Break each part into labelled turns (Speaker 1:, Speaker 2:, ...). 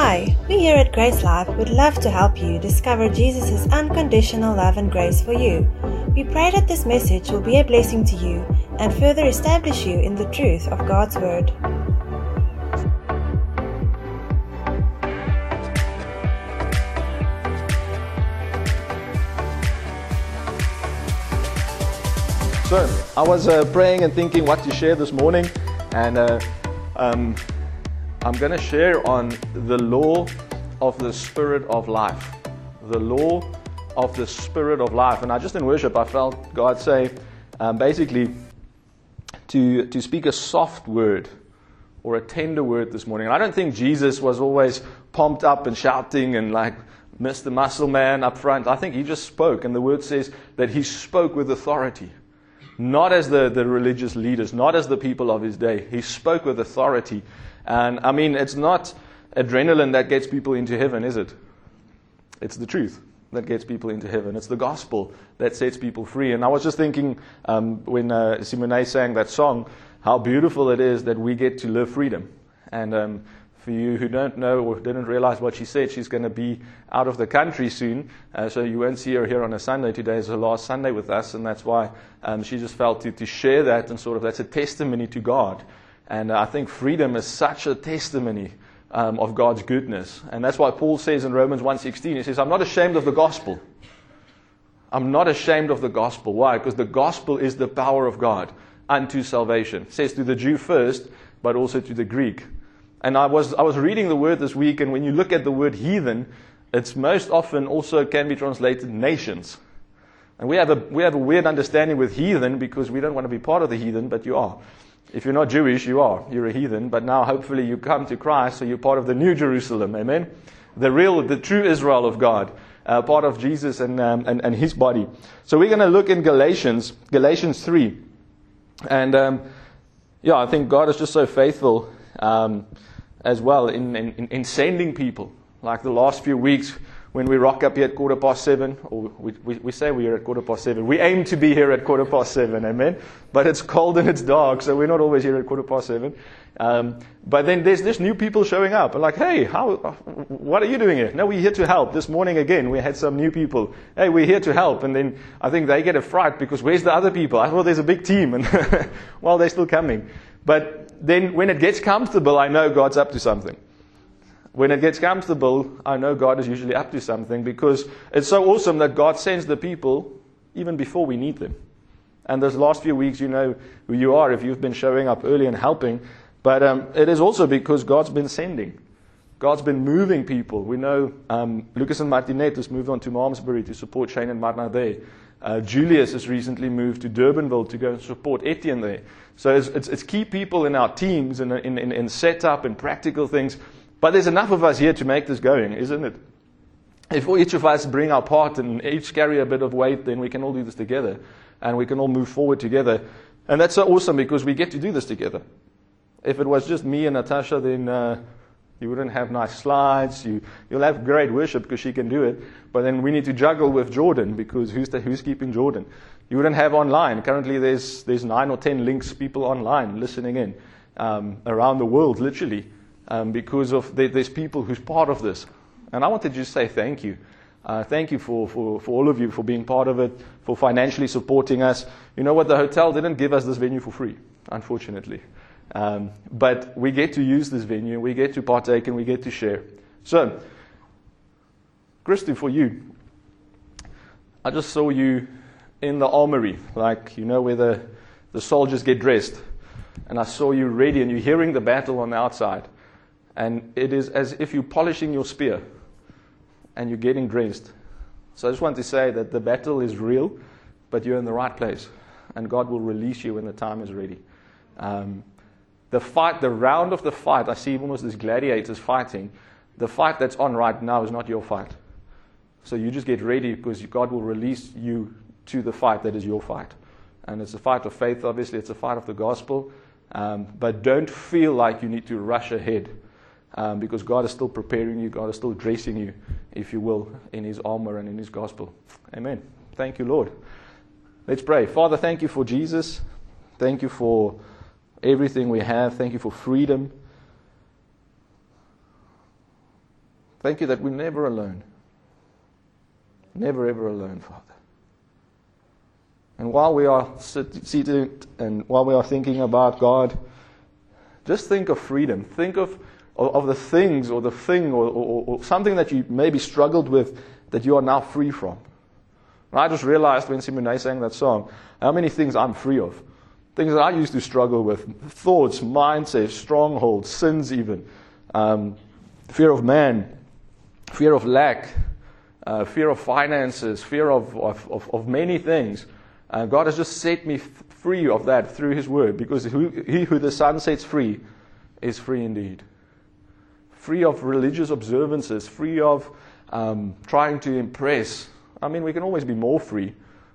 Speaker 1: Hi, we here at Grace Life would love to help you discover Jesus' unconditional love and grace for you. We pray that this message will be a blessing to you and further establish you in the truth of God's Word.
Speaker 2: So, I was uh, praying and thinking what to share this morning, and uh, um, I'm going to share on the law of the Spirit of life. The law of the Spirit of life. And I just in worship, I felt God say um, basically to, to speak a soft word or a tender word this morning. And I don't think Jesus was always pumped up and shouting and like Mr. Muscle Man up front. I think he just spoke, and the word says that he spoke with authority not as the, the religious leaders, not as the people of his day. He spoke with authority. And I mean, it's not adrenaline that gets people into heaven, is it? It's the truth that gets people into heaven. It's the gospel that sets people free. And I was just thinking um, when uh, Simone sang that song, how beautiful it is that we get to live freedom. And um, for you who don't know or didn't realize what she said, she's going to be out of the country soon. Uh, so you won't see her here on a Sunday. Today is her last Sunday with us, and that's why um, she just felt to, to share that and sort of that's a testimony to God. And I think freedom is such a testimony um, of God's goodness. And that's why Paul says in Romans 1.16, he says, I'm not ashamed of the gospel. I'm not ashamed of the gospel. Why? Because the gospel is the power of God unto salvation. It says to the Jew first, but also to the Greek. And I was, I was reading the word this week, and when you look at the word heathen, it's most often also can be translated nations. And we have, a, we have a weird understanding with heathen because we don't want to be part of the heathen, but you are. If you're not Jewish, you are. You're a heathen. But now hopefully you come to Christ, so you're part of the new Jerusalem. Amen? The real, the true Israel of God. Uh, part of Jesus and, um, and, and his body. So we're going to look in Galatians, Galatians 3. And um, yeah, I think God is just so faithful. Um, as well in, in, in sending people. Like the last few weeks when we rock up here at quarter past seven, or we, we, we say we're at quarter past seven. We aim to be here at quarter past seven, amen? But it's cold and it's dark, so we're not always here at quarter past seven. Um, but then there's this new people showing up. like, hey, how, what are you doing here? No, we're here to help. This morning again, we had some new people. Hey, we're here to help. And then I think they get a fright because where's the other people? I thought there's a big team. And well, they're still coming. But then when it gets comfortable, I know God's up to something. When it gets comfortable, I know God is usually up to something because it's so awesome that God sends the people even before we need them. And those last few weeks, you know who you are if you've been showing up early and helping. But um, it is also because God's been sending. God's been moving people. We know um, Lucas and Martinet has moved on to Malmesbury to support Shane and Marna there. Uh, Julius has recently moved to Durbanville to go and support Etienne there. So it's, it's, it's key people in our teams and in, in, in setup and practical things. But there's enough of us here to make this going, isn't it? If each of us bring our part and each carry a bit of weight, then we can all do this together and we can all move forward together. And that's so awesome because we get to do this together. If it was just me and Natasha, then uh, you wouldn't have nice slides. You, you'll have great worship because she can do it. But then we need to juggle with Jordan because who's, the, who's keeping Jordan? You wouldn't have online. Currently, there's, there's nine or ten links, people online listening in um, around the world, literally, um, because of there, there's people who's part of this. And I want to just say thank you. Uh, thank you for, for, for all of you for being part of it, for financially supporting us. You know what? The hotel didn't give us this venue for free, unfortunately. Um, but we get to use this venue, we get to partake, and we get to share. So, Christy, for you, I just saw you in the armory, like, you know, where the, the soldiers get dressed. And I saw you ready, and you're hearing the battle on the outside. And it is as if you're polishing your spear and you're getting dressed. So I just want to say that the battle is real, but you're in the right place. And God will release you when the time is ready. Um, the fight, the round of the fight, I see almost as gladiators fighting. The fight that's on right now is not your fight. So you just get ready because God will release you to the fight that is your fight. And it's a fight of faith, obviously, it's a fight of the gospel. Um, but don't feel like you need to rush ahead um, because God is still preparing you, God is still dressing you, if you will, in His armor and in His gospel. Amen. Thank you, Lord. Let's pray. Father, thank you for Jesus. Thank you for everything we have. Thank you for freedom. Thank you that we're never alone. Never, ever alone, Father. And while we are seated and while we are thinking about God, just think of freedom. Think of, of, of the things or the thing or, or, or, something that you maybe struggled with that you are now free from. And I just realized when Simone sang that song how many things I'm free of. Things that I used to struggle with thoughts, mindsets, strongholds, sins, even. Um, fear of man, fear of lack, uh, fear of finances, fear of, of, of, of many things. Uh, God has just set me free of that through His Word because who, he who the Son sets free is free indeed. Free of religious observances, free of um, trying to impress. I mean, we can always be more free.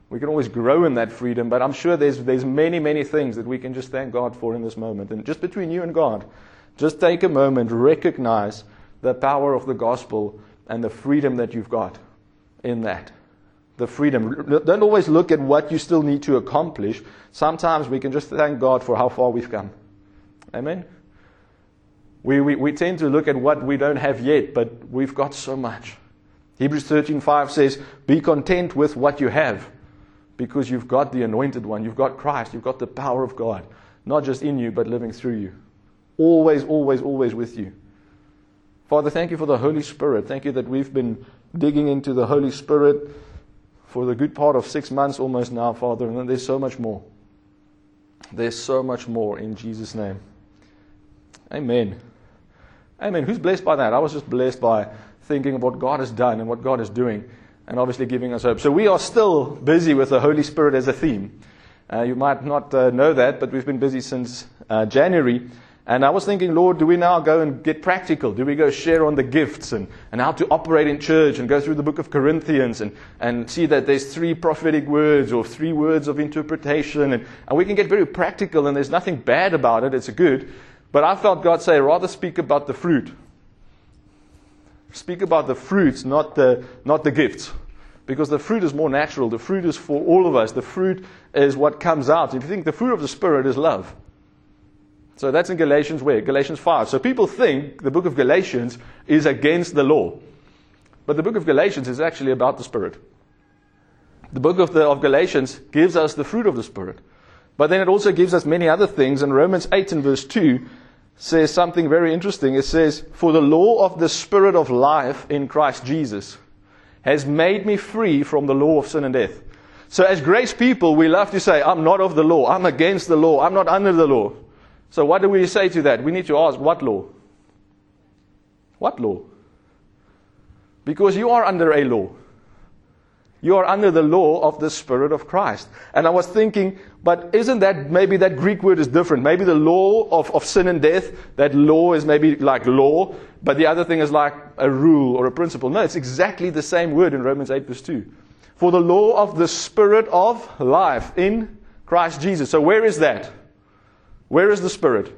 Speaker 2: We can always grow in that freedom, but I'm sure there's, there's many, many things that we can just thank God for in this moment. And just between you and God, just take a moment, recognize the power of the gospel and the freedom that you've got in that. The freedom. Don't always look at what you still need to accomplish. Sometimes we can just thank God for how far we've come. Amen? We, we, we tend to look at what we don't have yet, but we've got so much. Hebrews 13:5 says, "Be content with what you have, because you've got the anointed one, you've got Christ, you've got the power of God, not just in you but living through you. Always, always, always with you." Father, thank you for the Holy Spirit. Thank you that we've been digging into the Holy Spirit for the good part of six months almost now, Father, and there's so much more. There's so much more in Jesus' name. Amen. Amen. Who's blessed by that? I was just blessed by thinking of what God has done and what God is doing, and obviously giving us hope. So we are still busy with the Holy Spirit as a theme. Uh, you might not uh, know that, but we've been busy since uh, January. And I was thinking, Lord, do we now go and get practical? Do we go share on the gifts and, and how to operate in church and go through the book of Corinthians and, and see that there's three prophetic words or three words of interpretation? And, and we can get very practical and there's nothing bad about it. It's good. But I felt God say, rather speak about the fruit. Speak about the fruits, not the, not the gifts. Because the fruit is more natural. The fruit is for all of us. The fruit is what comes out. If you think the fruit of the Spirit is love. So that's in Galatians where? Galatians 5. So people think the book of Galatians is against the law. But the book of Galatians is actually about the Spirit. The book of, the, of Galatians gives us the fruit of the Spirit. But then it also gives us many other things. And Romans 8 and verse 2 says something very interesting. It says, For the law of the Spirit of life in Christ Jesus has made me free from the law of sin and death. So as grace people, we love to say, I'm not of the law. I'm against the law. I'm not under the law. So, what do we say to that? We need to ask what law? What law? Because you are under a law. You are under the law of the Spirit of Christ. And I was thinking, but isn't that maybe that Greek word is different? Maybe the law of, of sin and death, that law is maybe like law, but the other thing is like a rule or a principle. No, it's exactly the same word in Romans 8, verse 2. For the law of the Spirit of life in Christ Jesus. So, where is that? Where is the Spirit?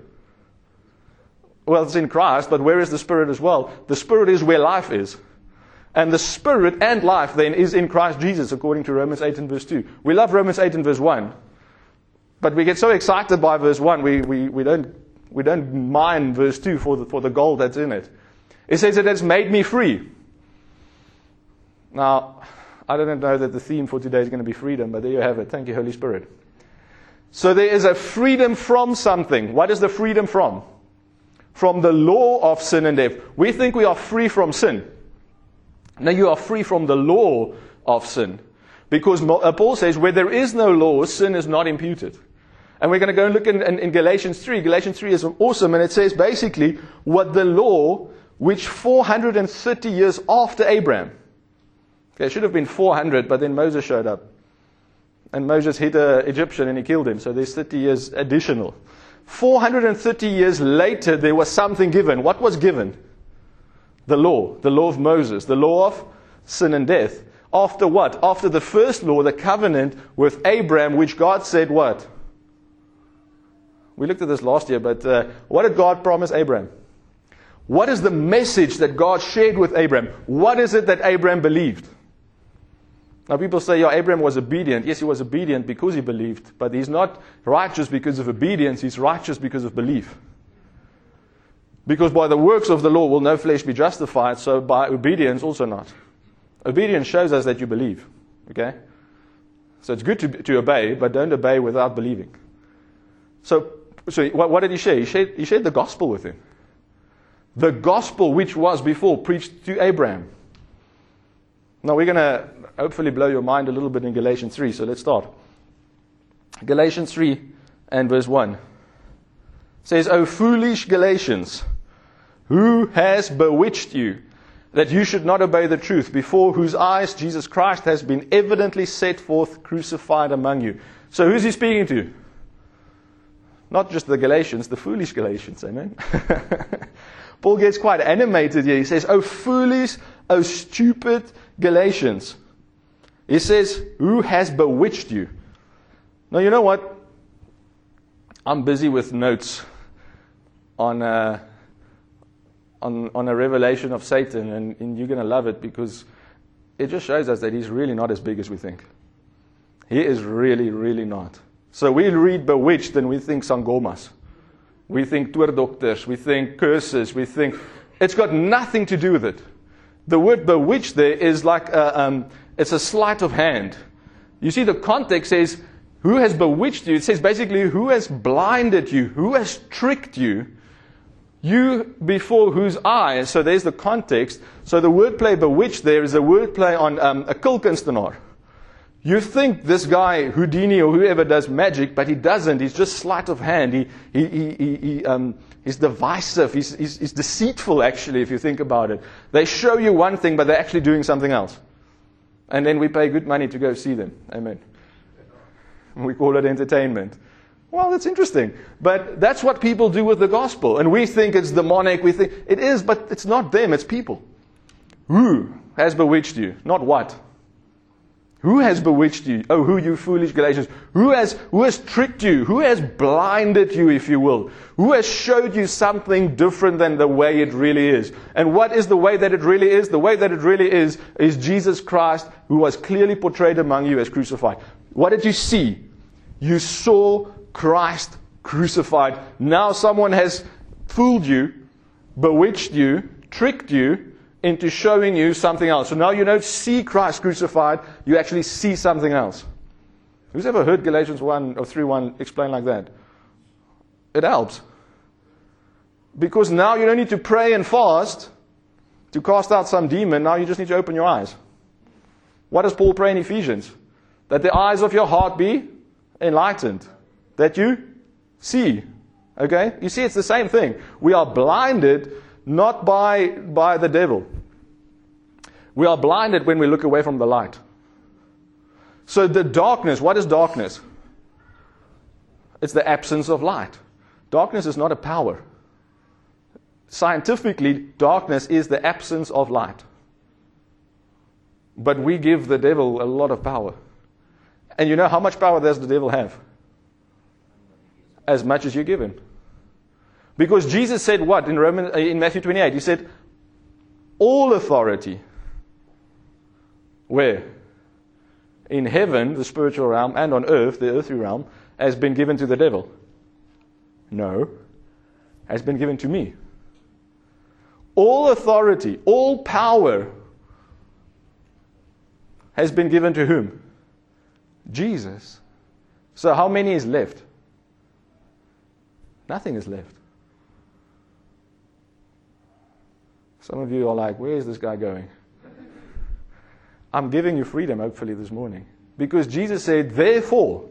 Speaker 2: Well, it's in Christ, but where is the Spirit as well? The Spirit is where life is. And the Spirit and life then is in Christ Jesus, according to Romans 8 and verse 2. We love Romans 8 and verse 1. But we get so excited by verse 1, we, we, we, don't, we don't mind verse 2 for the, for the gold that's in it. It says it has made me free. Now, I don't know that the theme for today is going to be freedom, but there you have it. Thank you, Holy Spirit. So there is a freedom from something. What is the freedom from? From the law of sin and death. We think we are free from sin. Now you are free from the law of sin. Because uh, Paul says, where there is no law, sin is not imputed. And we're going to go and look in, in, in, Galatians 3. Galatians 3 is awesome, and it says basically what the law, which 430 years after Abraham, okay, it should have been 400, but then Moses showed up and Moses hit an Egyptian and he killed him. So there's 30 years additional. 430 years later, there was something given. What was given? The law, the law of Moses, the law of sin and death. After what? After the first law, the covenant with Abraham, which God said what? We looked at this last year, but uh, what did God promise Abraham? What is the message that God shared with Abraham? What is it that Abraham believed? Now, people say, yeah, Abraham was obedient. Yes, he was obedient because he believed, but he's not righteous because of obedience, he's righteous because of belief. Because by the works of the law will no flesh be justified, so by obedience also not. Obedience shows us that you believe. Okay? So it's good to, to obey, but don't obey without believing. So, so what, what did he share? He shared, he shared the gospel with him. The gospel which was before preached to Abraham. Now we're going to hopefully blow your mind a little bit in Galatians 3, so let's start. Galatians 3 and verse 1 says, O foolish Galatians, who has bewitched you that you should not obey the truth, before whose eyes Jesus Christ has been evidently set forth crucified among you? So who's he speaking to? Not just the Galatians, the foolish Galatians, amen? Paul gets quite animated here. He says, Oh foolish, oh stupid Galatians. He says, Who has bewitched you? Now, you know what? I'm busy with notes on. Uh, on, on a revelation of Satan, and, and you're going to love it because it just shows us that he's really not as big as we think. He is really, really not. So we read Bewitched and we think Sangomas. We think doctors. We think curses. We think. It's got nothing to do with it. The word bewitched there is like a, um, it's a sleight of hand. You see, the context says, Who has bewitched you? It says basically, Who has blinded you? Who has tricked you? You before whose eyes, so there's the context. So the wordplay bewitched there is a wordplay on um, a kulkunstenaar. You think this guy, Houdini or whoever, does magic, but he doesn't. He's just sleight of hand. He, he, he, he um, he's divisive. He's, he's, he's deceitful, actually, if you think about it. They show you one thing, but they're actually doing something else. And then we pay good money to go see them. Amen. We call it entertainment. Well, that's interesting. But that's what people do with the gospel. And we think it's demonic. We think it is, but it's not them, it's people. Who has bewitched you? Not what. Who has bewitched you? Oh, who you foolish Galatians. Who has, who has tricked you? Who has blinded you, if you will? Who has showed you something different than the way it really is? And what is the way that it really is? The way that it really is, is Jesus Christ, who was clearly portrayed among you as crucified. What did you see? You saw Christ crucified. Now someone has fooled you, bewitched you, tricked you into showing you something else. So now you don't see Christ crucified, you actually see something else. Who's ever heard Galatians 1 or 3 1 explained like that? It helps. Because now you don't need to pray and fast to cast out some demon. Now you just need to open your eyes. What does Paul pray in Ephesians? That the eyes of your heart be enlightened that you see. Okay? You see, it's the same thing. We are blinded not by, by the devil. We are blinded when we look away from the light. So the darkness, what is darkness? It's the absence of light. Darkness is not a power. Scientifically, darkness is the absence of light. But we give the devil a lot of power. And you know how much power does the devil have? As much as you're given. Because Jesus said what in, Roman, uh, in Matthew 28? He said, All authority. Where? In heaven, the spiritual realm, and on earth, the earthly realm, has been given to the devil. No, has been given to me. All authority, all power has been given to whom? Jesus. So, how many is left? Nothing is left. Some of you are like, where is this guy going? I'm giving you freedom, hopefully, this morning. Because Jesus said, therefore,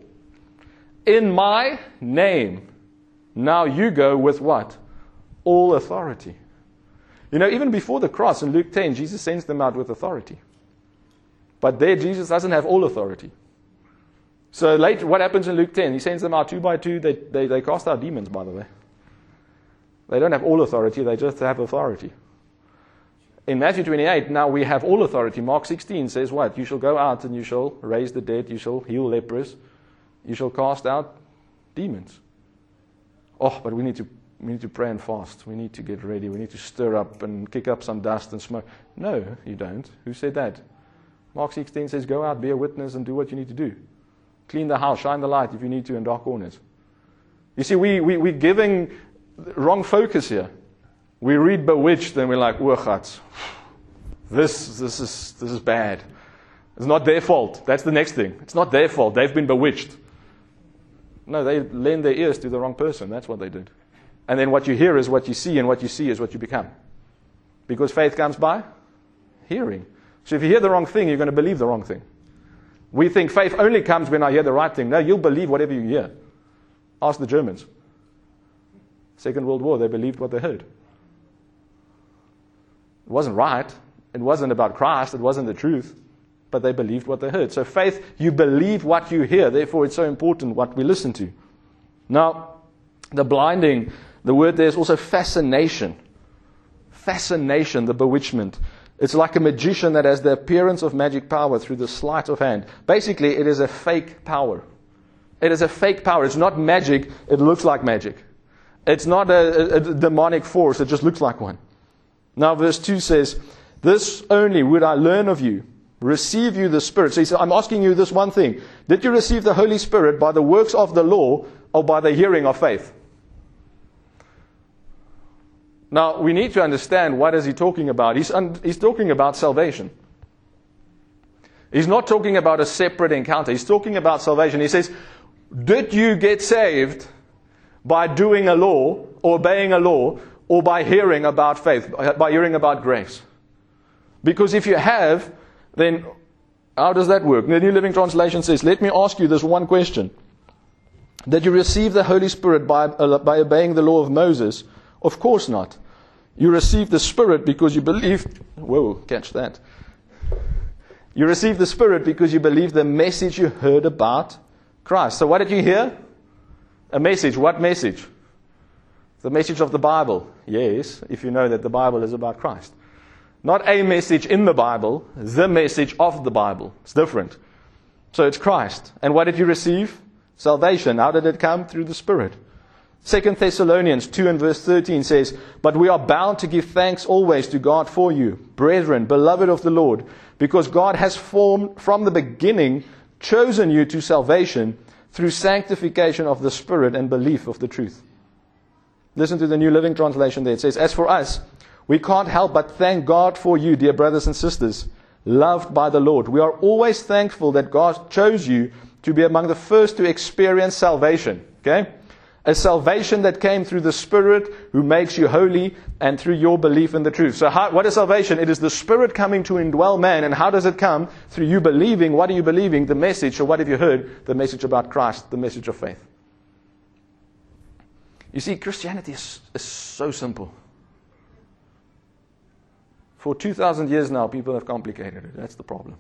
Speaker 2: in my name, now you go with what? All authority. You know, even before the cross in Luke 10, Jesus sends them out with authority. But there, Jesus doesn't have all authority. So later, what happens in Luke 10? He sends them out two by two. They, they, they cast out demons, by the way. They don't have all authority, they just have authority. In Matthew 28, now we have all authority. Mark 16 says what? You shall go out and you shall raise the dead, you shall heal lepers, you shall cast out demons. Oh, but we need to we need to pray and fast. We need to get ready. We need to stir up and kick up some dust and smoke. No, you don't. Who said that? Mark 16 says, Go out, be a witness, and do what you need to do. Clean the house, shine the light if you need to in dark corners. You see, we, we, we're giving wrong focus here. We read Bewitched and we're like. This, this, is, this is bad. It's not their fault. That's the next thing. It's not their fault. They've been bewitched. No, they lend their ears to the wrong person. That's what they did. And then what you hear is what you see, and what you see is what you become. Because faith comes by hearing. So if you hear the wrong thing, you're going to believe the wrong thing. We think faith only comes when I hear the right thing. No, you'll believe whatever you hear. Ask the Germans. Second World War, they believed what they heard. It wasn't right. It wasn't about Christ. It wasn't the truth. But they believed what they heard. So faith, you believe what you hear. Therefore, it's so important what we listen to. Now, the blinding, the word there is also fascination. Fascination, the bewitchment. It's like a magician that has the appearance of magic power through the sleight of hand. Basically, it is a fake power. It is a fake power. It's not magic, it looks like magic. It's not a, a, a demonic force, it just looks like one. Now, verse 2 says, This only would I learn of you. Receive you the Spirit. So he said, I'm asking you this one thing. Did you receive the Holy Spirit by the works of the law or by the hearing of faith? Now, we need to understand what is he talking about. He's, un- he's talking about salvation. He's not talking about a separate encounter. He's talking about salvation. He says, Did you get saved by doing a law, or obeying a law, or by hearing about faith, by hearing about grace? Because if you have, then how does that work? The New Living Translation says, Let me ask you this one question. Did you receive the Holy Spirit by, uh, by obeying the law of Moses? Of course not. You received the Spirit because you believed. Whoa, catch that. You received the Spirit because you believed the message you heard about Christ. So, what did you hear? A message. What message? The message of the Bible. Yes, if you know that the Bible is about Christ. Not a message in the Bible, the message of the Bible. It's different. So, it's Christ. And what did you receive? Salvation. How did it come? Through the Spirit. Second Thessalonians 2 and verse 13 says, But we are bound to give thanks always to God for you, brethren, beloved of the Lord, because God has formed from the beginning chosen you to salvation through sanctification of the Spirit and belief of the truth. Listen to the New Living Translation there. It says, As for us, we can't help but thank God for you, dear brothers and sisters, loved by the Lord. We are always thankful that God chose you to be among the first to experience salvation. Okay? A salvation that came through the Spirit who makes you holy and through your belief in the truth. So, how, what is salvation? It is the Spirit coming to indwell man. And how does it come? Through you believing. What are you believing? The message. Or what have you heard? The message about Christ, the message of faith. You see, Christianity is, is so simple. For 2,000 years now, people have complicated it. That's the problem.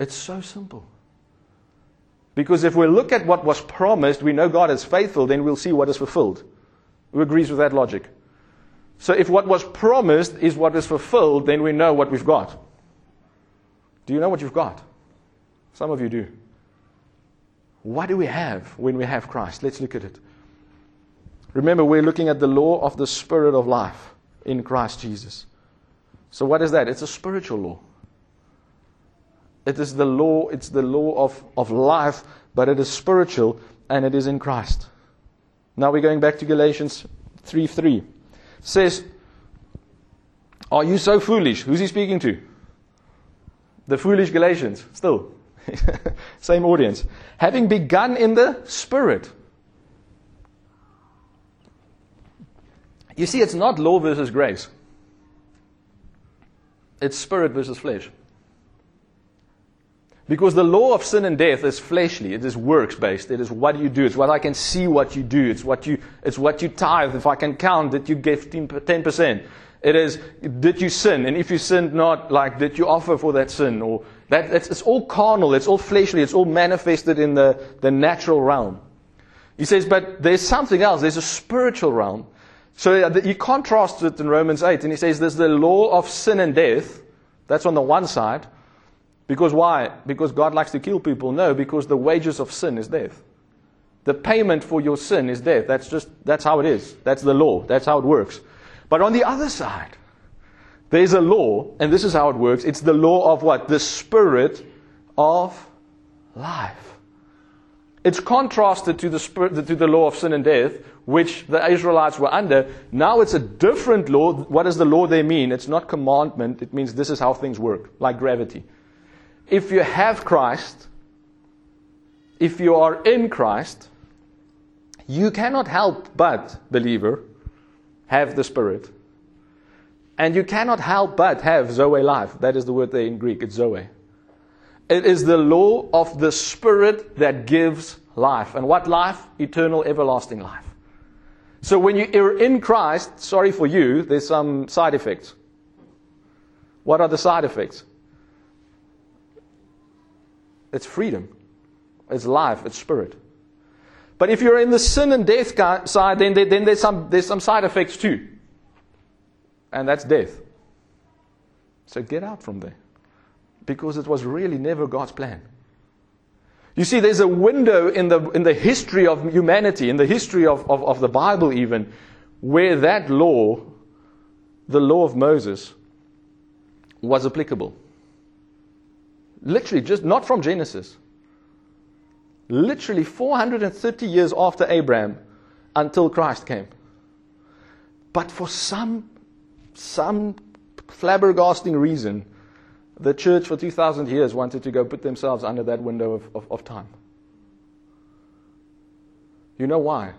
Speaker 2: It's so simple. Because if we look at what was promised, we know God is faithful, then we'll see what is fulfilled. Who agrees with that logic? So if what was promised is what is fulfilled, then we know what we've got. Do you know what you've got? Some of you do. What do we have when we have Christ? Let's look at it. Remember, we're looking at the law of the Spirit of life in Christ Jesus. So, what is that? It's a spiritual law. It is the law, it's the law of, of life, but it is spiritual and it is in Christ. Now we're going back to Galatians 3 3. says, Are you so foolish? Who's he speaking to? The foolish Galatians, still. Same audience. Having begun in the Spirit. You see, it's not law versus grace, it's spirit versus flesh. Because the law of sin and death is fleshly. It is works based. It is what you do. It's what I can see what you do. It's what you, it's what you tithe. If I can count that you gave 10%. It is, did you sin? And if you sinned not, like, did you offer for that sin? Or that, it's, it's all carnal. It's all fleshly. It's all manifested in the, the natural realm. He says, but there's something else. There's a spiritual realm. So uh, he contrasts it in Romans 8. And he says, there's the law of sin and death. That's on the one side. Because why? Because God likes to kill people? No, because the wages of sin is death. The payment for your sin is death. That's just, that's how it is. That's the law. That's how it works. But on the other side, there's a law, and this is how it works. It's the law of what? The spirit of life. It's contrasted to the, spirit, to the law of sin and death, which the Israelites were under. Now it's a different law. What does the law there mean? It's not commandment. It means this is how things work, like gravity. If you have Christ, if you are in Christ, you cannot help but, believer, have the Spirit. And you cannot help but have Zoe life. That is the word there in Greek. It's Zoe. It is the law of the Spirit that gives life. And what life? Eternal, everlasting life. So when you're in Christ, sorry for you, there's some side effects. What are the side effects? It's freedom, it's life, it's spirit. But if you're in the sin and death side, then, then there's, some, there's some side effects too. And that's death. So get out from there because it was really never God's plan. You see, there's a window in the, in the history of humanity, in the history of, of, of the Bible even, where that law, the law of Moses, was applicable. Literally, just not from Genesis. Literally 430 years after Abraham until Christ came. But for some, some flabbergasting reason, the church for 2,000 years wanted to go put themselves under that window of, of, of time. You know why?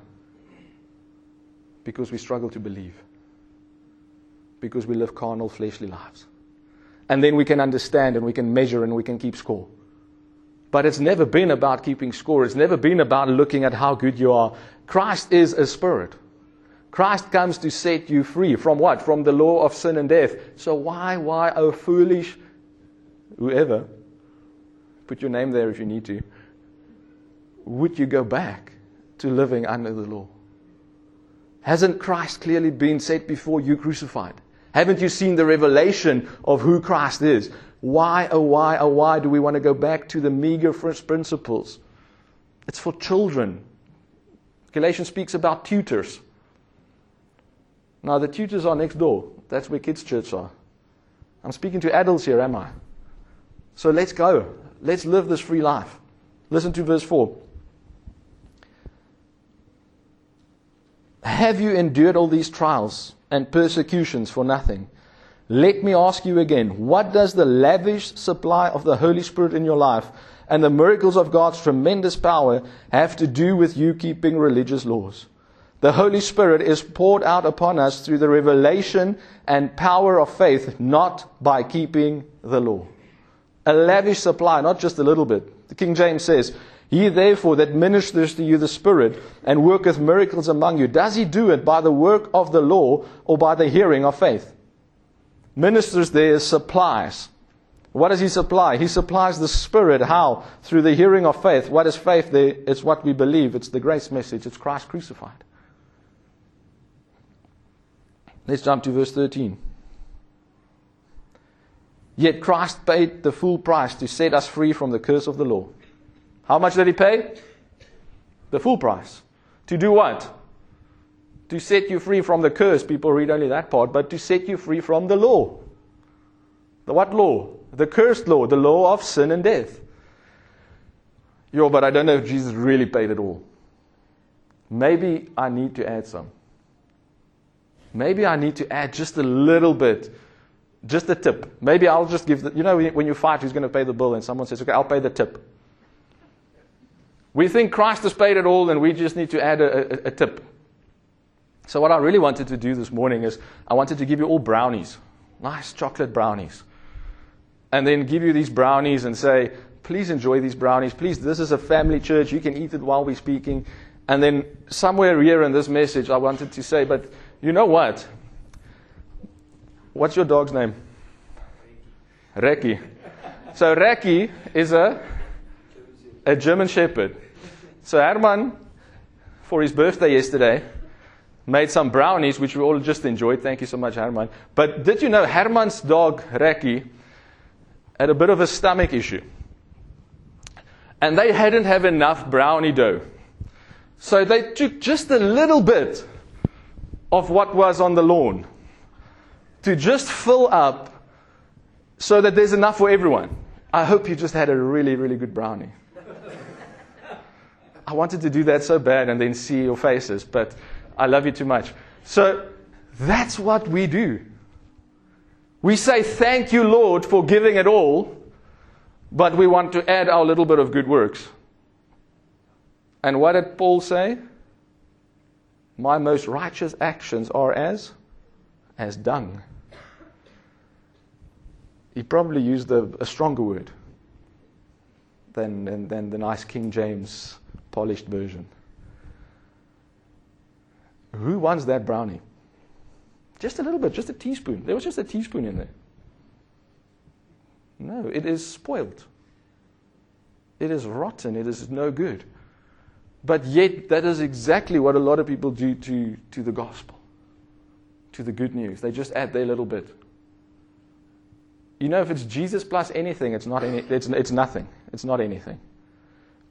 Speaker 2: Because we struggle to believe. Because we live carnal, fleshly lives. And then we can understand and we can measure and we can keep score. But it's never been about keeping score. It's never been about looking at how good you are. Christ is a spirit. Christ comes to set you free from what? From the law of sin and death. So why, why, oh foolish whoever, put your name there if you need to, would you go back to living under the law? Hasn't Christ clearly been set before you crucified? Haven't you seen the revelation of who Christ is? Why, oh, why, oh, why do we want to go back to the meager first principles? It's for children. Galatians speaks about tutors. Now, the tutors are next door. That's where kids' church are. I'm speaking to adults here, am I? So let's go. Let's live this free life. Listen to verse 4. Have you endured all these trials and persecutions for nothing? Let me ask you again what does the lavish supply of the Holy Spirit in your life and the miracles of God's tremendous power have to do with you keeping religious laws? The Holy Spirit is poured out upon us through the revelation and power of faith, not by keeping the law a lavish supply, not just a little bit. The King James says, He therefore that ministers to you the Spirit and worketh miracles among you, does he do it by the work of the law or by the hearing of faith? Ministers there supplies. What does he supply? He supplies the Spirit. How? Through the hearing of faith. What is faith there? It's what we believe. It's the grace message. It's Christ crucified. Let's jump to verse 13. Yet Christ paid the full price to set us free from the curse of the law. How much did he pay? The full price. To do what? To set you free from the curse. People read only that part, but to set you free from the law. The what law? The cursed law, the law of sin and death. Yo, but I don't know if Jesus really paid it all. Maybe I need to add some. Maybe I need to add just a little bit just a tip. Maybe I'll just give the, you know, when you fight, who's going to pay the bill? And someone says, okay, I'll pay the tip. We think Christ has paid it all and we just need to add a, a, a tip. So, what I really wanted to do this morning is I wanted to give you all brownies, nice chocolate brownies. And then give you these brownies and say, please enjoy these brownies. Please, this is a family church. You can eat it while we're speaking. And then somewhere here in this message, I wanted to say, but you know what? What's your dog's name? Reki. So Reki is a a German Shepherd. So Herman, for his birthday yesterday, made some brownies, which we all just enjoyed. Thank you so much, Herman. But did you know Herman's dog Reki had a bit of a stomach issue, and they hadn't have enough brownie dough, so they took just a little bit of what was on the lawn to just fill up so that there's enough for everyone. I hope you just had a really, really good brownie. Wanted to do that so bad and then see your faces, but I love you too much. So that's what we do. We say, Thank you, Lord, for giving it all, but we want to add our little bit of good works. And what did Paul say? My most righteous actions are as as dung. He probably used a, a stronger word than, than, than the nice King James polished version. Who wants that brownie? Just a little bit, just a teaspoon. There was just a teaspoon in there. No, it is spoiled. It is rotten. It is no good. But yet, that is exactly what a lot of people do to, to the gospel, to the good news. They just add their little bit. You know, if it's Jesus plus anything, it's, not any, it's, it's nothing. It's not anything.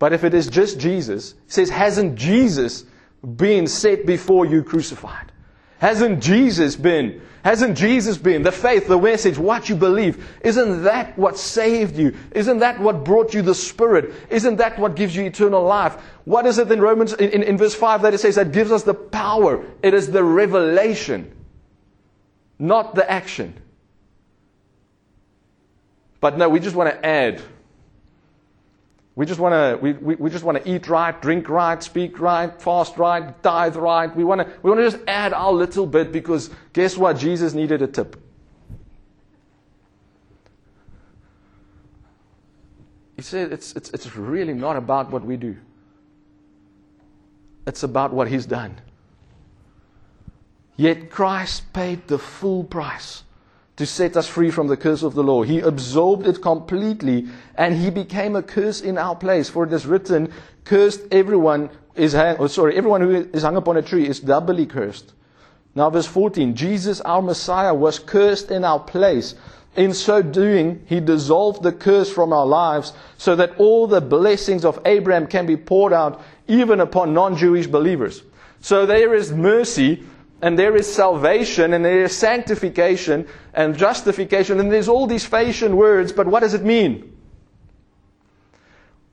Speaker 2: But if it is just Jesus, says, hasn't Jesus been set before you crucified? Hasn't Jesus been? Hasn't Jesus been the faith, the message, what you believe? Isn't that what saved you? Isn't that what brought you the Spirit? Isn't that what gives you eternal life? What is it in Romans, in, in, in verse 5 that it says that gives us the power? It is the revelation, not the action. But no, we just want to add we just want to we, we, we, just want to eat right, drink right, speak right, fast right, tithe right. We want to we want to just add our little bit because guess what? Jesus needed a tip. He said it's, it's, it's really not about what we do. It's about what he's done. Yet Christ paid the full price to set us free from the curse of the law. He absorbed it completely and he became a curse in our place. For it is written, cursed everyone is hang, oh, sorry, everyone who is hung upon a tree is doubly cursed. Now verse 14, Jesus our Messiah was cursed in our place. In so doing, he dissolved the curse from our lives so that all the blessings of Abraham can be poured out even upon non-Jewish believers. So there is mercy and there is salvation, and there is sanctification, and justification, and there's all these fashion words, but what does it mean?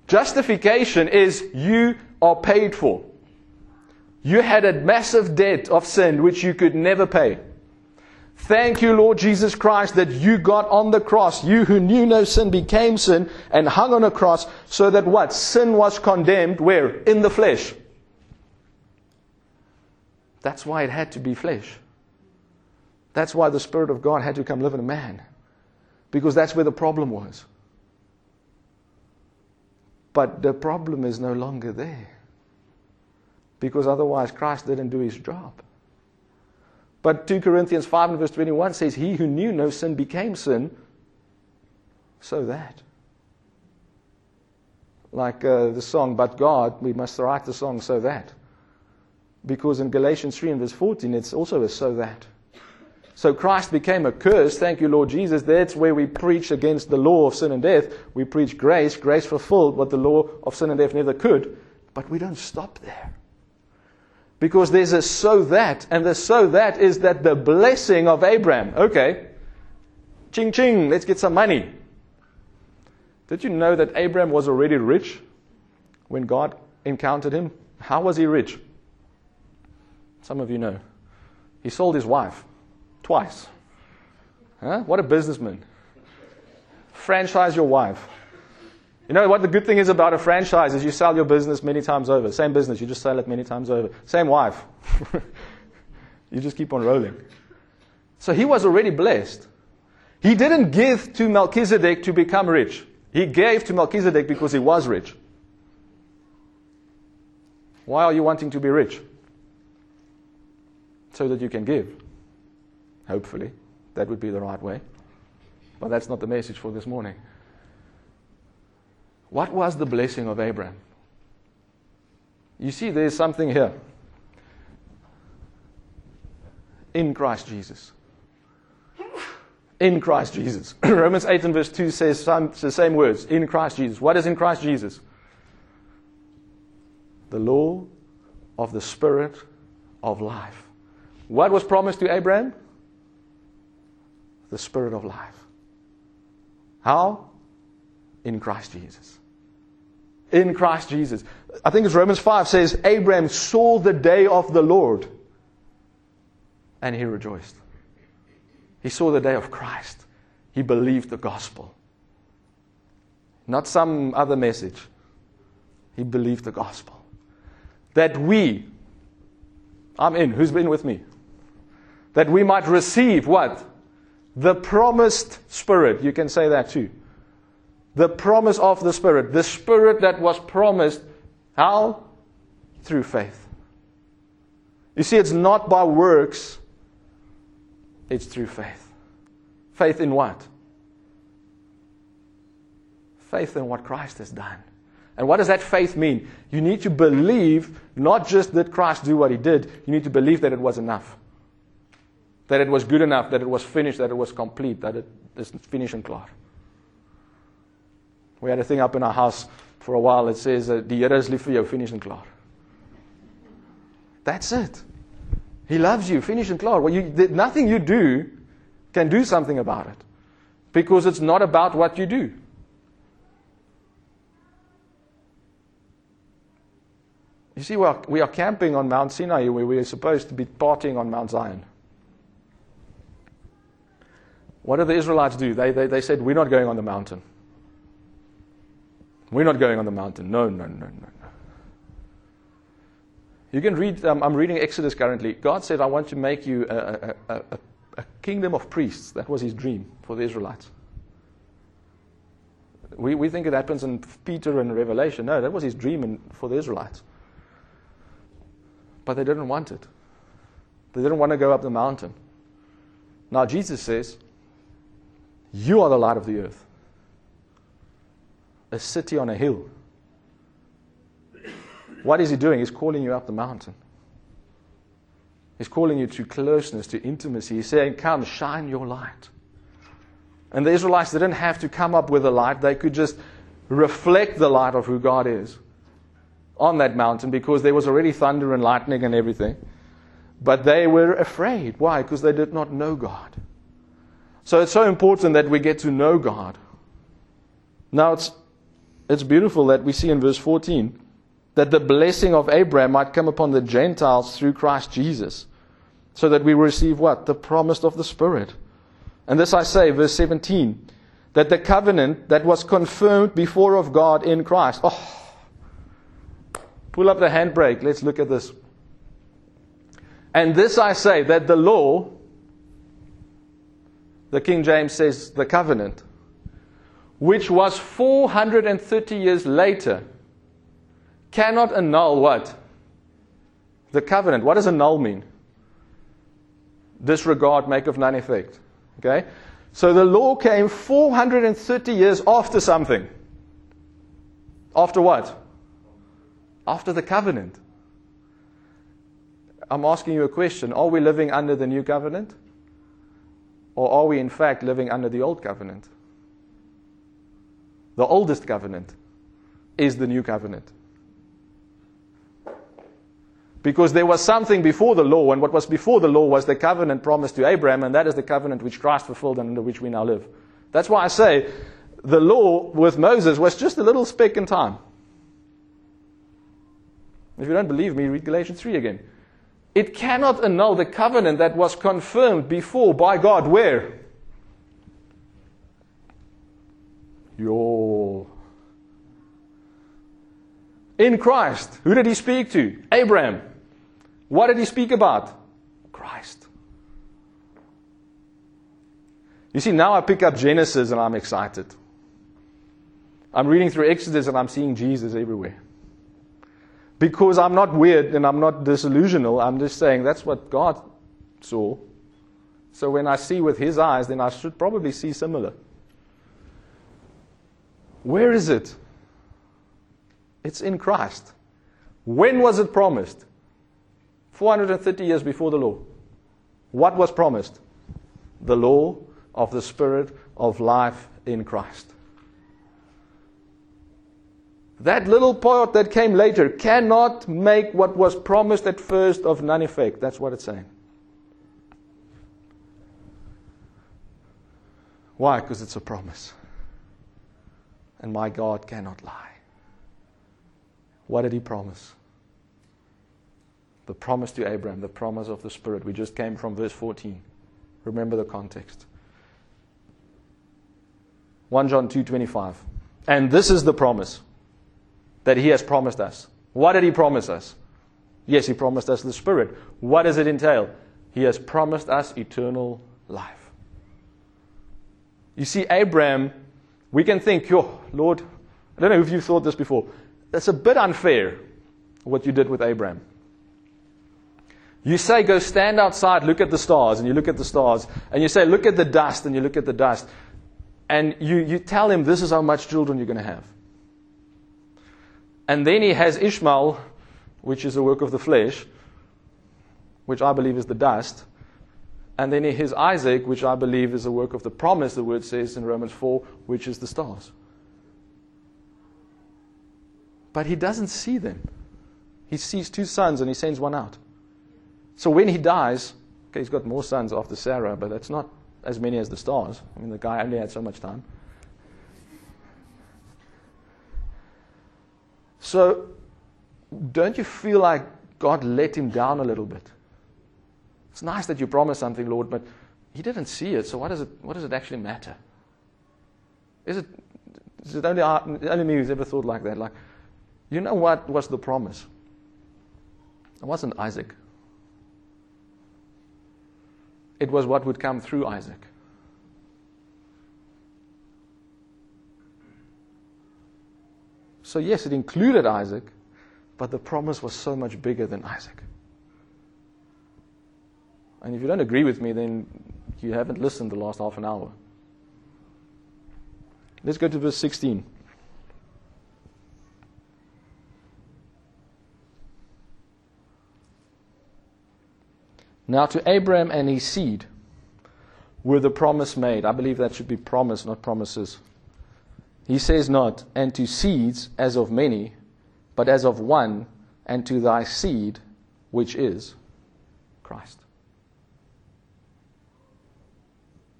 Speaker 2: Justification is you are paid for. You had a massive debt of sin which you could never pay. Thank you, Lord Jesus Christ, that you got on the cross. You who knew no sin became sin and hung on a cross so that what? Sin was condemned where? In the flesh. That's why it had to be flesh. That's why the Spirit of God had to come live in a man. Because that's where the problem was. But the problem is no longer there. Because otherwise, Christ didn't do his job. But 2 Corinthians 5 and verse 21 says, He who knew no sin became sin, so that. Like uh, the song, But God, we must write the song so that. Because in Galatians 3 and verse 14, it's also a so that. So Christ became a curse. Thank you, Lord Jesus. That's where we preach against the law of sin and death. We preach grace. Grace fulfilled what the law of sin and death never could. But we don't stop there. Because there's a so that, and the so that is that the blessing of Abraham. Okay. Ching ching, let's get some money. Did you know that Abraham was already rich when God encountered him? How was he rich? Some of you know. He sold his wife twice. Huh? What a businessman. Franchise your wife. You know what the good thing is about a franchise is you sell your business many times over. Same business, you just sell it many times over. Same wife. you just keep on rolling. So he was already blessed. He didn't give to Melchizedek to become rich. He gave to Melchizedek because he was rich. Why are you wanting to be rich? So that you can give. Hopefully, that would be the right way. But that's not the message for this morning. What was the blessing of Abraham? You see, there's something here. In Christ Jesus. In Christ Jesus. Romans 8 and verse 2 says some, the same words. In Christ Jesus. What is in Christ Jesus? The law of the Spirit of life. What was promised to Abraham? The Spirit of life. How? In Christ Jesus. in Christ Jesus. I think it's Romans 5 says, Abraham saw the day of the Lord and he rejoiced. He saw the day of Christ. He believed the gospel. Not some other message. He believed the gospel. That we, I'm in, who's been with me? That we might receive what? The promised Spirit. You can say that too. The promise of the Spirit. The Spirit that was promised. How? Through faith. You see, it's not by works, it's through faith. Faith in what? Faith in what Christ has done. And what does that faith mean? You need to believe not just that Christ do what he did, you need to believe that it was enough. That it was good enough, that it was finished, that it was complete, that it is finished and clear. We had a thing up in our house for a while that says, uh, Die Here is lief vir jou, finish and klaar. That's it. He loves you, finished and klaar. Well, you, nothing you do can do something about it. Because it's not about what you do. You see, we are, we are camping on Mount Sinai where we are supposed to be partying on Mount Zion. What did the Israelites do? They, they, they said, We're not going on the mountain. We're not going on the mountain. No, no, no, no, no. You can read, um, I'm reading Exodus currently. God said, I want to make you a, a, a, a kingdom of priests. That was his dream for the Israelites. We, we think it happens in Peter and Revelation. No, that was his dream in, for the Israelites. But they didn't want it. They didn't want to go up the mountain. Now, Jesus says, You are the light of the earth a city on a hill. What is he doing? He's calling you up the mountain. He's calling you to closeness, to intimacy. He's saying, Come, shine your light. And the Israelites, they didn't have to come up with a light, they could just reflect the light of who God is on that mountain because there was already thunder and lightning and everything. But they were afraid. Why? Because they did not know God. So it's so important that we get to know God. Now, it's it's beautiful that we see in verse 14 that the blessing of Abraham might come upon the Gentiles through Christ Jesus, so that we receive what? The promise of the Spirit. And this I say, verse 17, that the covenant that was confirmed before of God in Christ. Oh, pull up the handbrake. Let's look at this. And this I say, that the law, the King James says the covenant, which was 430 years later, cannot annul what? The covenant. What does annul mean? Disregard, make of none effect. Okay? So the law came 430 years after something. After what? After the covenant. I'm asking you a question. Are we living under the new covenant? Or are we in fact living under the old covenant? The oldest covenant is the new covenant. Because there was something before the law, and what was before the law was the covenant promised to Abraham, and that is the covenant which Christ fulfilled and under which we now live. That's why I say the law with Moses was just a little speck in time. If you don't believe me, read Galatians 3 again. It cannot annul the covenant that was confirmed before by God. Where? Yo. In Christ, who did he speak to? Abraham. What did he speak about? Christ. You see, now I pick up Genesis and I'm excited. I'm reading through Exodus and I'm seeing Jesus everywhere. Because I'm not weird and I'm not disillusional. I'm just saying that's what God saw. So when I see with his eyes, then I should probably see similar. Where is it? It's in Christ. When was it promised? 430 years before the law. What was promised? The law of the Spirit of life in Christ. That little part that came later cannot make what was promised at first of none effect. That's what it's saying. Why? Because it's a promise and my God cannot lie. What did he promise? The promise to Abraham, the promise of the Spirit. We just came from verse 14. Remember the context. 1 John 2:25. And this is the promise that he has promised us. What did he promise us? Yes, he promised us the Spirit. What does it entail? He has promised us eternal life. You see, Abraham, we can think, yo, Lord, I don't know if you've thought this before. That's a bit unfair what you did with Abraham. You say, go stand outside, look at the stars, and you look at the stars, and you say, look at the dust, and you look at the dust, and you, you tell him this is how much children you're going to have. And then he has Ishmael, which is a work of the flesh, which I believe is the dust. And then he has Isaac, which I believe is a work of the promise, the word says in Romans 4, which is the stars. But he doesn't see them. He sees two sons and he sends one out. So when he dies, okay, he's got more sons after Sarah, but that's not as many as the stars. I mean, the guy only had so much time. So, don't you feel like God let him down a little bit? It's nice that you promised something, Lord, but he didn't see it, so what does it, what does it actually matter? Is it, is it only, uh, only me who's ever thought like that? Like, you know what was the promise? It wasn't Isaac. It was what would come through Isaac. So, yes, it included Isaac, but the promise was so much bigger than Isaac. And if you don't agree with me, then you haven't listened the last half an hour. Let's go to verse 16. Now, to Abraham and his seed were the promise made. I believe that should be promise, not promises. He says not, and to seeds as of many, but as of one, and to thy seed, which is Christ.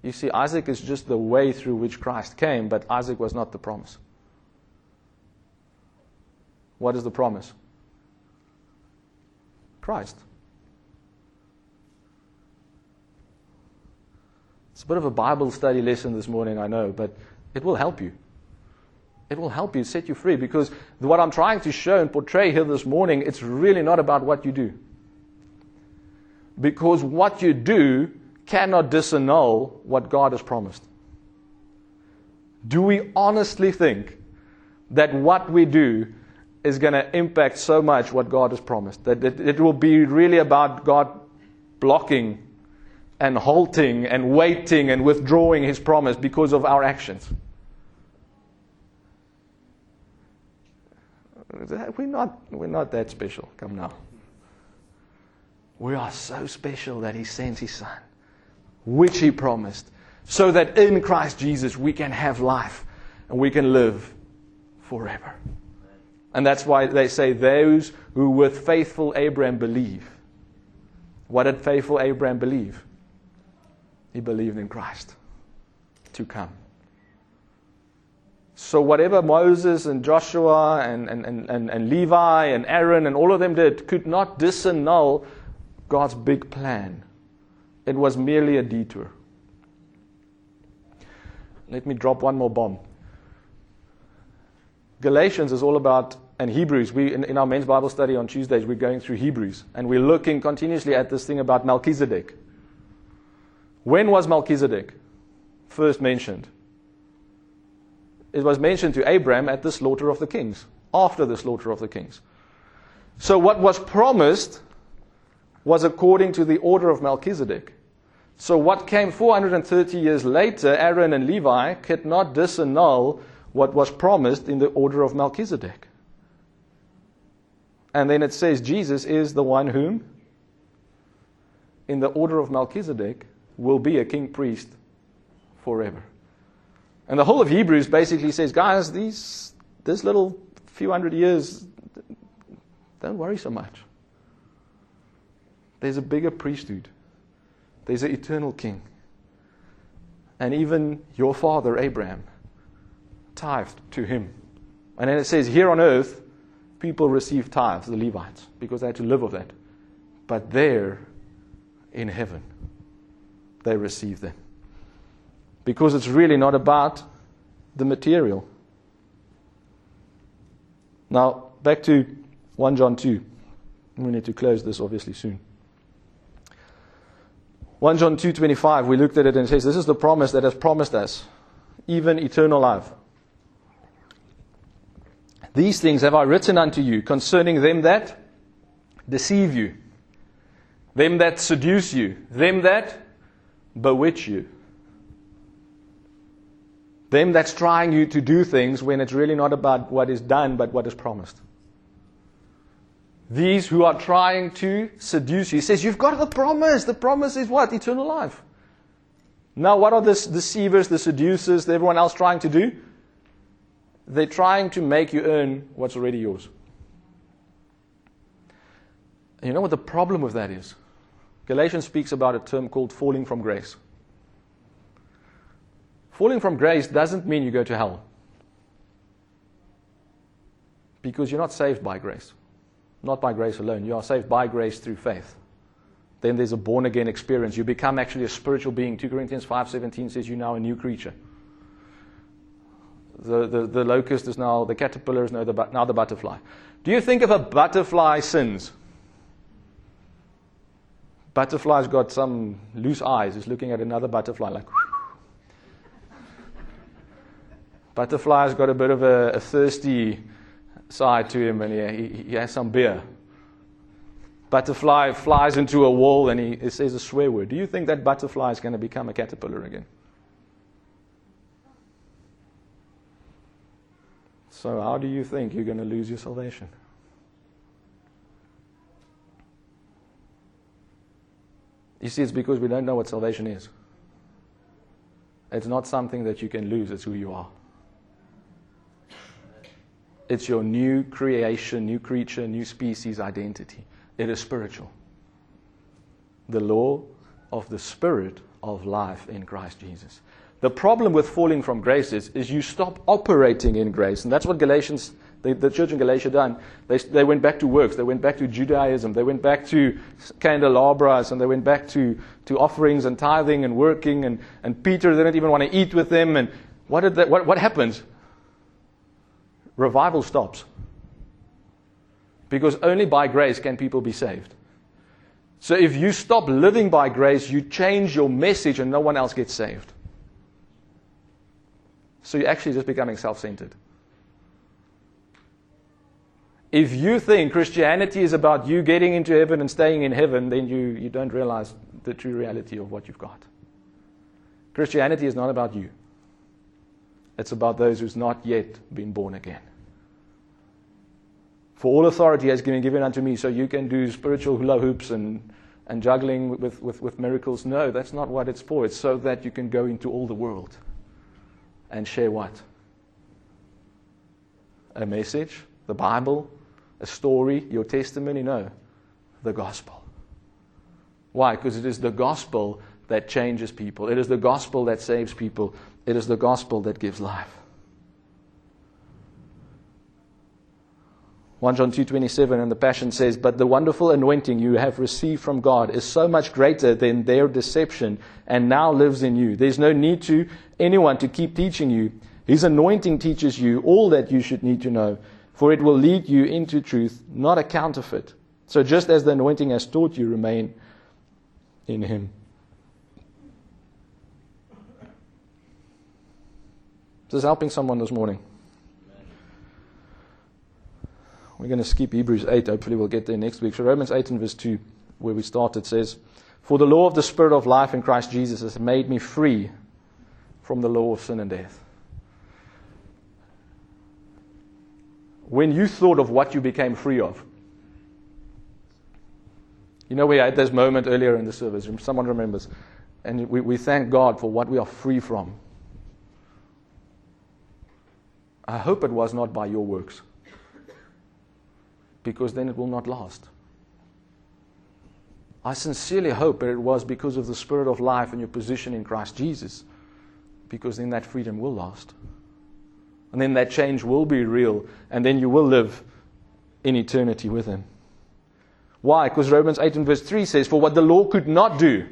Speaker 2: You see, Isaac is just the way through which Christ came, but Isaac was not the promise. What is the promise? Christ. It's a bit of a Bible study lesson this morning, I know, but it will help you. It will help you set you free because what I'm trying to show and portray here this morning, it's really not about what you do. Because what you do cannot disannul what God has promised. Do we honestly think that what we do is going to impact so much what God has promised? That it, will be really about God blocking and halting and waiting and withdrawing his promise because of our actions. We're not, we're not that special. Come now. We are so special that he sends his son, which he promised, so that in Christ Jesus we can have life and we can live forever. And that's why they say those who with faithful Abraham believe. What did faithful Abraham believe? He believed in Christ to come. So, whatever Moses and Joshua and, and, and, and, Levi and Aaron and all of them did could not disannul God's big plan. It was merely a detour. Let me drop one more bomb. Galatians is all about, and Hebrews, we, in, in our men's Bible study on Tuesdays, we're going through Hebrews, and we're looking continuously at this thing about Melchizedek. When was Melchizedek first mentioned? It was mentioned to Abraham at the slaughter of the kings, after the slaughter of the kings. So, what was promised was according to the order of Melchizedek. So, what came 430 years later, Aaron and Levi, could not disannul what was promised in the order of Melchizedek. And then it says Jesus is the one whom, in the order of Melchizedek, will be a king priest forever. And the whole of Hebrews basically says, guys, these, this little few hundred years, don't worry so much. There's a bigger priesthood, there's an eternal king. And even your father, Abraham, tithed to him. And then it says, here on earth, people receive tithes, the Levites, because they had to live off that. But there in heaven, they receive them. Because it's really not about the material. Now, back to 1 John 2. We need to close this obviously soon. 1 John 2:25 we looked at it and it says this is the promise that has promised us even eternal life. These things have I written unto you concerning them that deceive you, them that seduce you, them that bewitch you, them that's trying you to do things when it's really not about what is done but what is promised. These who are trying to seduce you. He says, You've got the promise. The promise is what? Eternal life. Now, what are the deceivers, the seducers, everyone else trying to do? They're trying to make you earn what's already yours. You know what the problem with that is? Galatians speaks about a term called falling from grace. Falling from grace doesn't mean you go to hell. Because you're not saved by grace. Not by grace alone. You are saved by grace through faith. Then there's a born again experience. You become actually a spiritual being. 2 Corinthians 5:17 says you're now a new creature. The, the, the locust is now, the caterpillar is now the, now the butterfly. Do you think if a butterfly sins? Butterfly's got some loose eyes, is looking at another butterfly like. Butterfly's got a bit of a, a thirsty side to him and he, he, has some beer. Butterfly flies into a wall and he, he says a swear word. Do you think that butterfly is going to become a caterpillar again? So, how do you think you're going to lose your salvation? You see, it's because we don't know what salvation is. It's not something that you can lose, it's who you are. It's your new creation, new creature, new species identity. It is spiritual. The law of the Spirit of life in Christ Jesus. The problem with falling from grace is, is you stop operating in grace. And that's what Galatians, the, the church in Galatia done. They, they went back to works. They went back to Judaism. They went back to candelabras and they went back to, to offerings and tithing and working. And, and Peter didn't even want to eat with them. And what, did that, what, what happened? Revival stops. Because only by grace can people be saved. So if you stop living by grace, you change your message and no one else gets saved. So you're actually just becoming self centered. If you think Christianity is about you getting into heaven and staying in heaven, then you, you don't realize the true reality of what you've got. Christianity is not about you, it's about those who's not yet been born again. For all authority has been given unto me, so you can do spiritual hula hoops and, and juggling with, with, with miracles. No, that's not what it's for. It's so that you can go into all the world and share what? A message, the Bible, a story, your testimony? No, the gospel. Why? Because it is the gospel that changes people, it is the gospel that saves people, it is the gospel that gives life. 1 John 2:27 and the Passion says, "But the wonderful anointing you have received from God is so much greater than their deception and now lives in you. There's no need to anyone to keep teaching you. His anointing teaches you all that you should need to know, for it will lead you into truth, not a counterfeit. So just as the anointing has taught you, remain in him." This is helping someone this morning. We're going to skip Hebrews 8. Hopefully, we'll get there next week. So, Romans 8 and verse 2, where we started, says, For the law of the Spirit of life in Christ Jesus has made me free from the law of sin and death. When you thought of what you became free of, you know, we had this moment earlier in the service, someone remembers, and we, we thank God for what we are free from. I hope it was not by your works because then it will not last. I sincerely hope that it was because of the Spirit of life and your position in Christ Jesus, because then that freedom will last. And then that change will be real, and then you will live in eternity with Him. Why? Because Romans 8 and verse 3 says, For what the law could not do.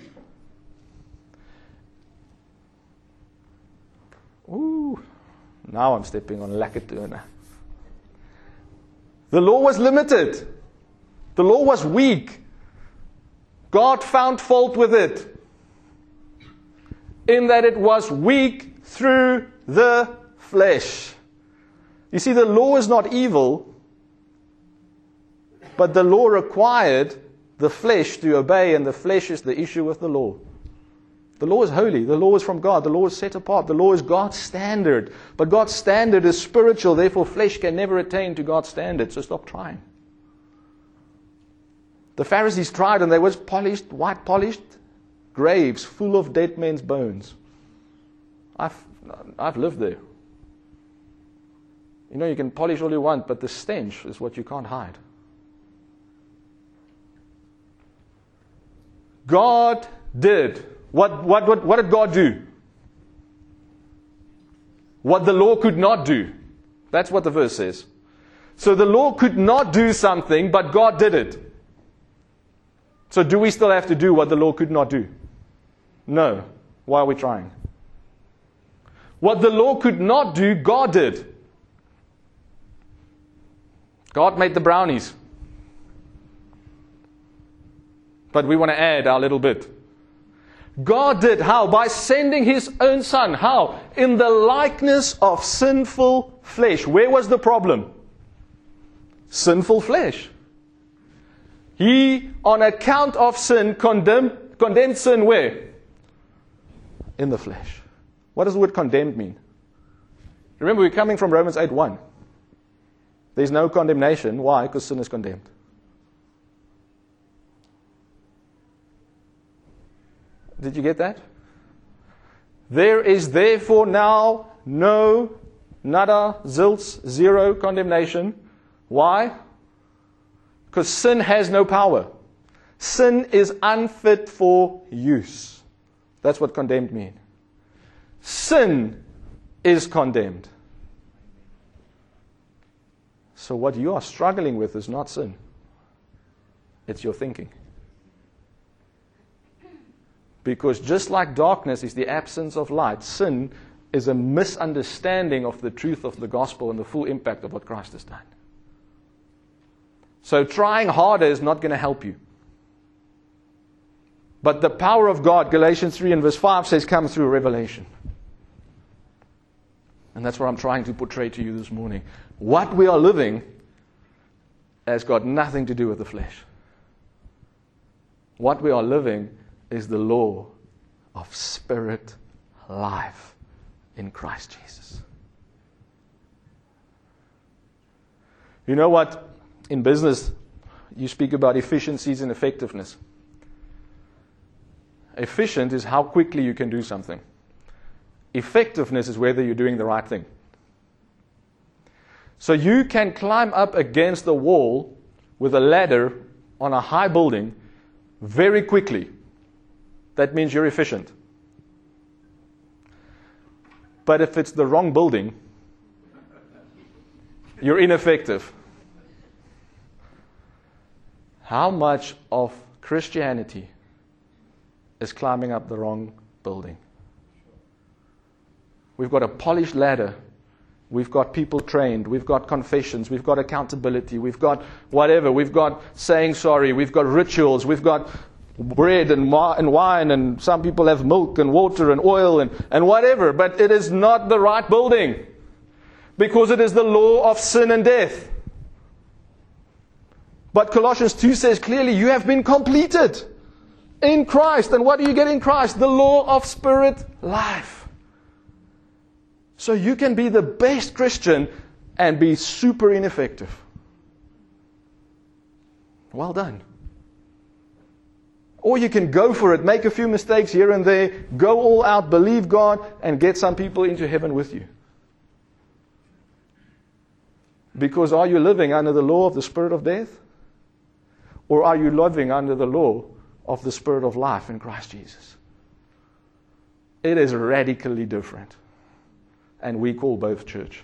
Speaker 2: Now I'm stepping on Lakatuna. The law was limited. The law was weak. God found fault with it. In that it was weak through the flesh. You see, the law is not evil, but the law required the flesh to obey, and the flesh is the issue with the law. The law is holy. The law is from God. The law is set apart. The law is God's standard. But God's standard is spiritual. Therefore, flesh can never attain to God's standard. So stop trying. The Pharisees tried and there was polished, white polished graves full of dead men's bones. I've, I've lived there. You know, you can polish all you want, but the stench is what you can't hide. God did. What, what, what, what did God do? What the law could not do. That's what the verse says. So the law could not do something, but God did it. So do we still have to do what the law could not do? No. Why are we trying? What the law could not do, God did. God made the brownies. But we want to add our little bit. God did how? By sending his own son. How? In the likeness of sinful flesh. Where was the problem? Sinful flesh. He, on account of sin, condemned, condemned sin where? In the flesh. What does the word condemned mean? Remember, we're coming from Romans 8 1. There's no condemnation. Why? Because sin is condemned. Did you get that? There is therefore now no, nada, zilts, zero condemnation. Why? Because sin has no power. Sin is unfit for use. That's what condemned means. Sin is condemned. So, what you are struggling with is not sin, it's your thinking. Because just like darkness is the absence of light, sin is a misunderstanding of the truth of the gospel and the full impact of what Christ has done. So trying harder is not going to help you. But the power of God, Galatians 3 and verse 5 says, comes through revelation. And that's what I'm trying to portray to you this morning. What we are living has got nothing to do with the flesh. What we are living is the law of spirit life in Christ Jesus. You know what? In business, you speak about efficiencies and effectiveness. Efficient is how quickly you can do something. Effectiveness is whether you're doing the right thing. So you can climb up against the wall with a ladder on a high building very quickly that means you're efficient. But if it's the wrong building, you're ineffective. How much of Christianity is climbing up the wrong building? We've got a polished ladder. We've got people trained. We've got confessions. We've got accountability. We've got whatever. We've got saying sorry. We've got rituals. We've got bread and, wine, and some people have milk and water and oil and, and whatever, but it is not the right building because it is the law of sin and death. But Colossians 2 says clearly, you have been completed in Christ. And what do you get in Christ? The law of spirit life. So you can be the best Christian and be super ineffective. Well done. Or you can go for it, make a few mistakes here and there, go all out, believe God, and get some people into heaven with you. Because are you living under the law of the spirit of death? Or are you living under the law of the spirit of life in Christ Jesus? It is radically different. And we call both church.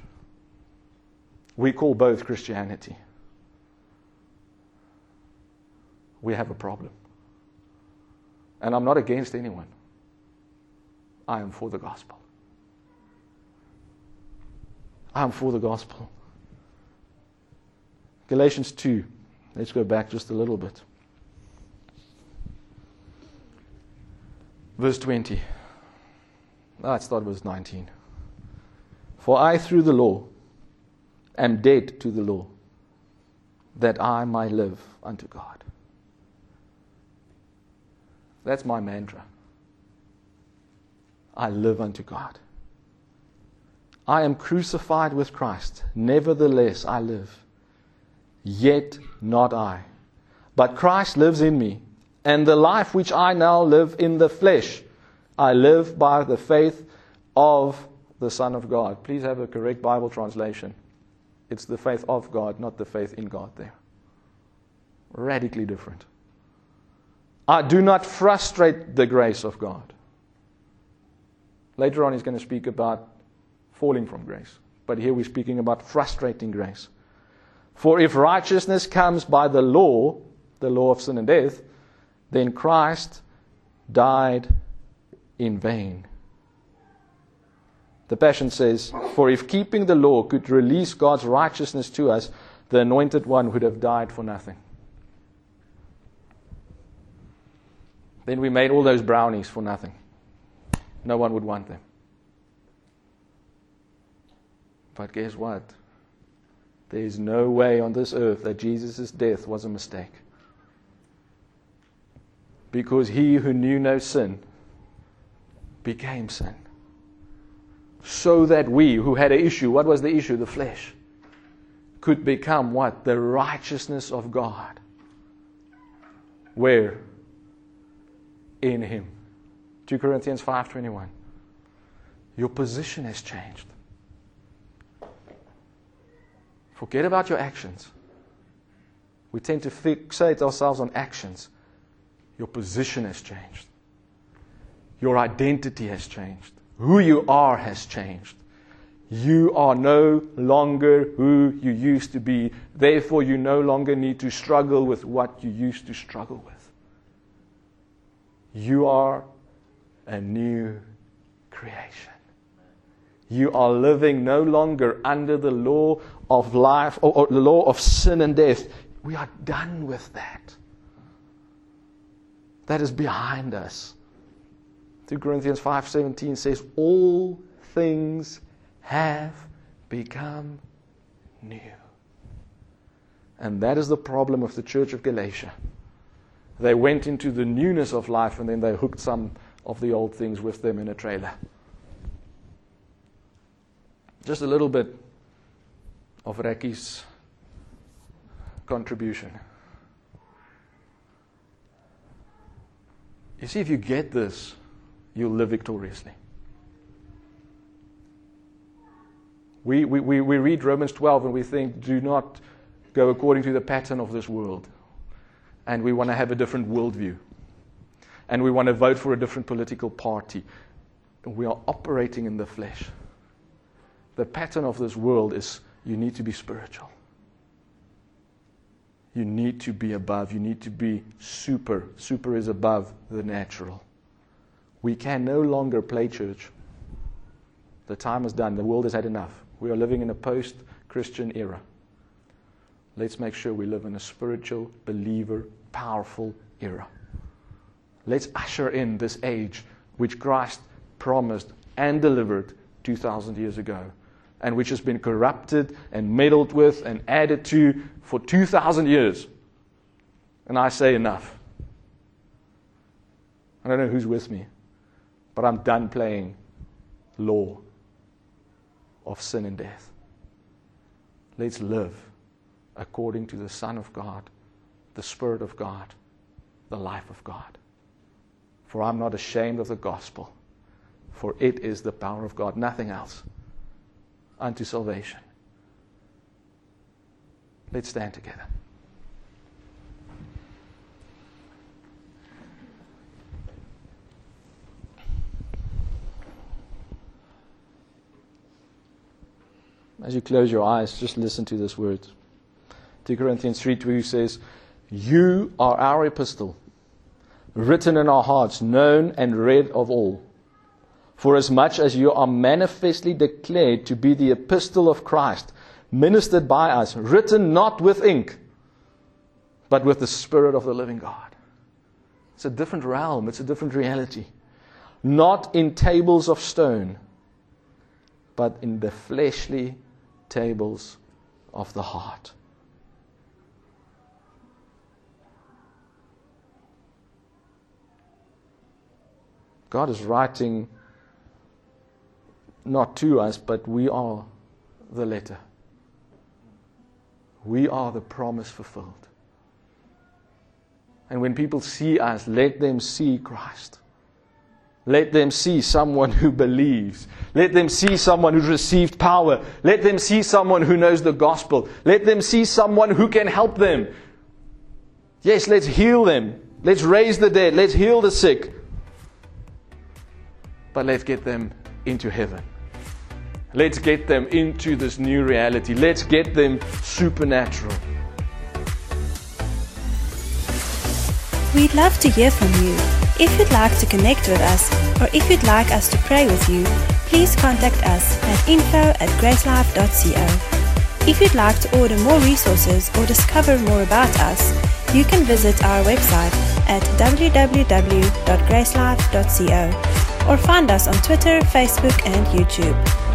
Speaker 2: We call both Christianity. we have a problem. And I'm not against anyone, I am for the gospel. I am for the gospel. Galatians 2. Let's go back just a little bit. Verse 20. Ah, let's start verse 19. For I, through the law, am dead to the law, that I might live unto God. That's my mantra. I live unto God. I am crucified with Christ. Nevertheless, I live. Yet not I. But Christ lives in me. And the life which I now live in the flesh, I live by the faith of the Son of God. Please have a correct Bible translation. It's the faith of God, not the faith in God there. Radically different. I do not frustrate the grace of God. Later on, he's going to speak about falling from grace. But here we're speaking about frustrating grace. For if righteousness comes by the law, the law of sin and death, then Christ died in vain. The Passion says, For if keeping the law could release God's righteousness to us, the anointed one would have died for nothing. Then we made all those brownies for nothing. No one would want them. But guess what? There is no way on this earth that Jesus' death was a mistake. Because he who knew no sin became sin. So that we who had an issue, what was the issue? The flesh, could become what? The righteousness of God. Where? In him. 2 Corinthians 5:21. Your position has changed. Forget about your actions. We tend to fixate ourselves on actions. Your position has changed. Your identity has changed. Who you are has changed. You are no longer who you used to be. Therefore, you no longer need to struggle with what you used to struggle with. You are a new creation. You are living no longer under the law of life or, or the law of sin and death. We are done with that. That is behind us. 2 Corinthians 5:17 says all things have become new. And that is the problem of the church of Galatia. They went into the newness of life and then they hooked some of the old things with them in a trailer. Just a little bit of Reki's contribution. You see, if you get this, you'll live victoriously. We, we, we, we read Romans 12 and we think, do not go according to the pattern of this world. And we want to have a different worldview. And we want to vote for a different political party. We are operating in the flesh. The pattern of this world is you need to be spiritual. You need to be above. You need to be super. Super is above the natural. We can no longer play church. The time is done. The world has had enough. We are living in a post Christian era. Let's make sure we live in a spiritual, believer, powerful era. Let's usher in this age which Christ promised and delivered 2,000 years ago, and which has been corrupted and meddled with and added to for 2,000 years. And I say enough. I don't know who's with me. But I'm done playing law of sin and death. Let's live according to the Son of God, the Spirit of God, the life of God. For I'm not ashamed of the gospel, for it is the power of God, nothing else, unto salvation. Let's stand together. As you close your eyes, just listen to this word. 2 Corinthians 3 2 says, You are our epistle, written in our hearts, known and read of all. For as much as you are manifestly declared to be the epistle of Christ, ministered by us, written not with ink, but with the Spirit of the living God. It's a different realm, it's a different reality. Not in tables of stone, but in the fleshly tables of the heart. God is writing not to us, but we are the letter. We are the promise fulfilled. And when people see us, let them see Christ. Let them see someone who believes. Let them see someone who's received power. Let them see someone who knows the gospel. Let them see someone who can help them. Yes, let's heal them. Let's raise the dead. Let's heal the sick. But let's get them into heaven. Let's get them into this new reality. Let's get them supernatural.
Speaker 1: We'd love to hear from you. If you'd like to connect with us, or if you'd like us to pray with you, please contact us at info at gracelife.co. If you'd like to order more resources or discover more about us, you can visit our website at www.gracelife.co or find us on Twitter, Facebook, and YouTube.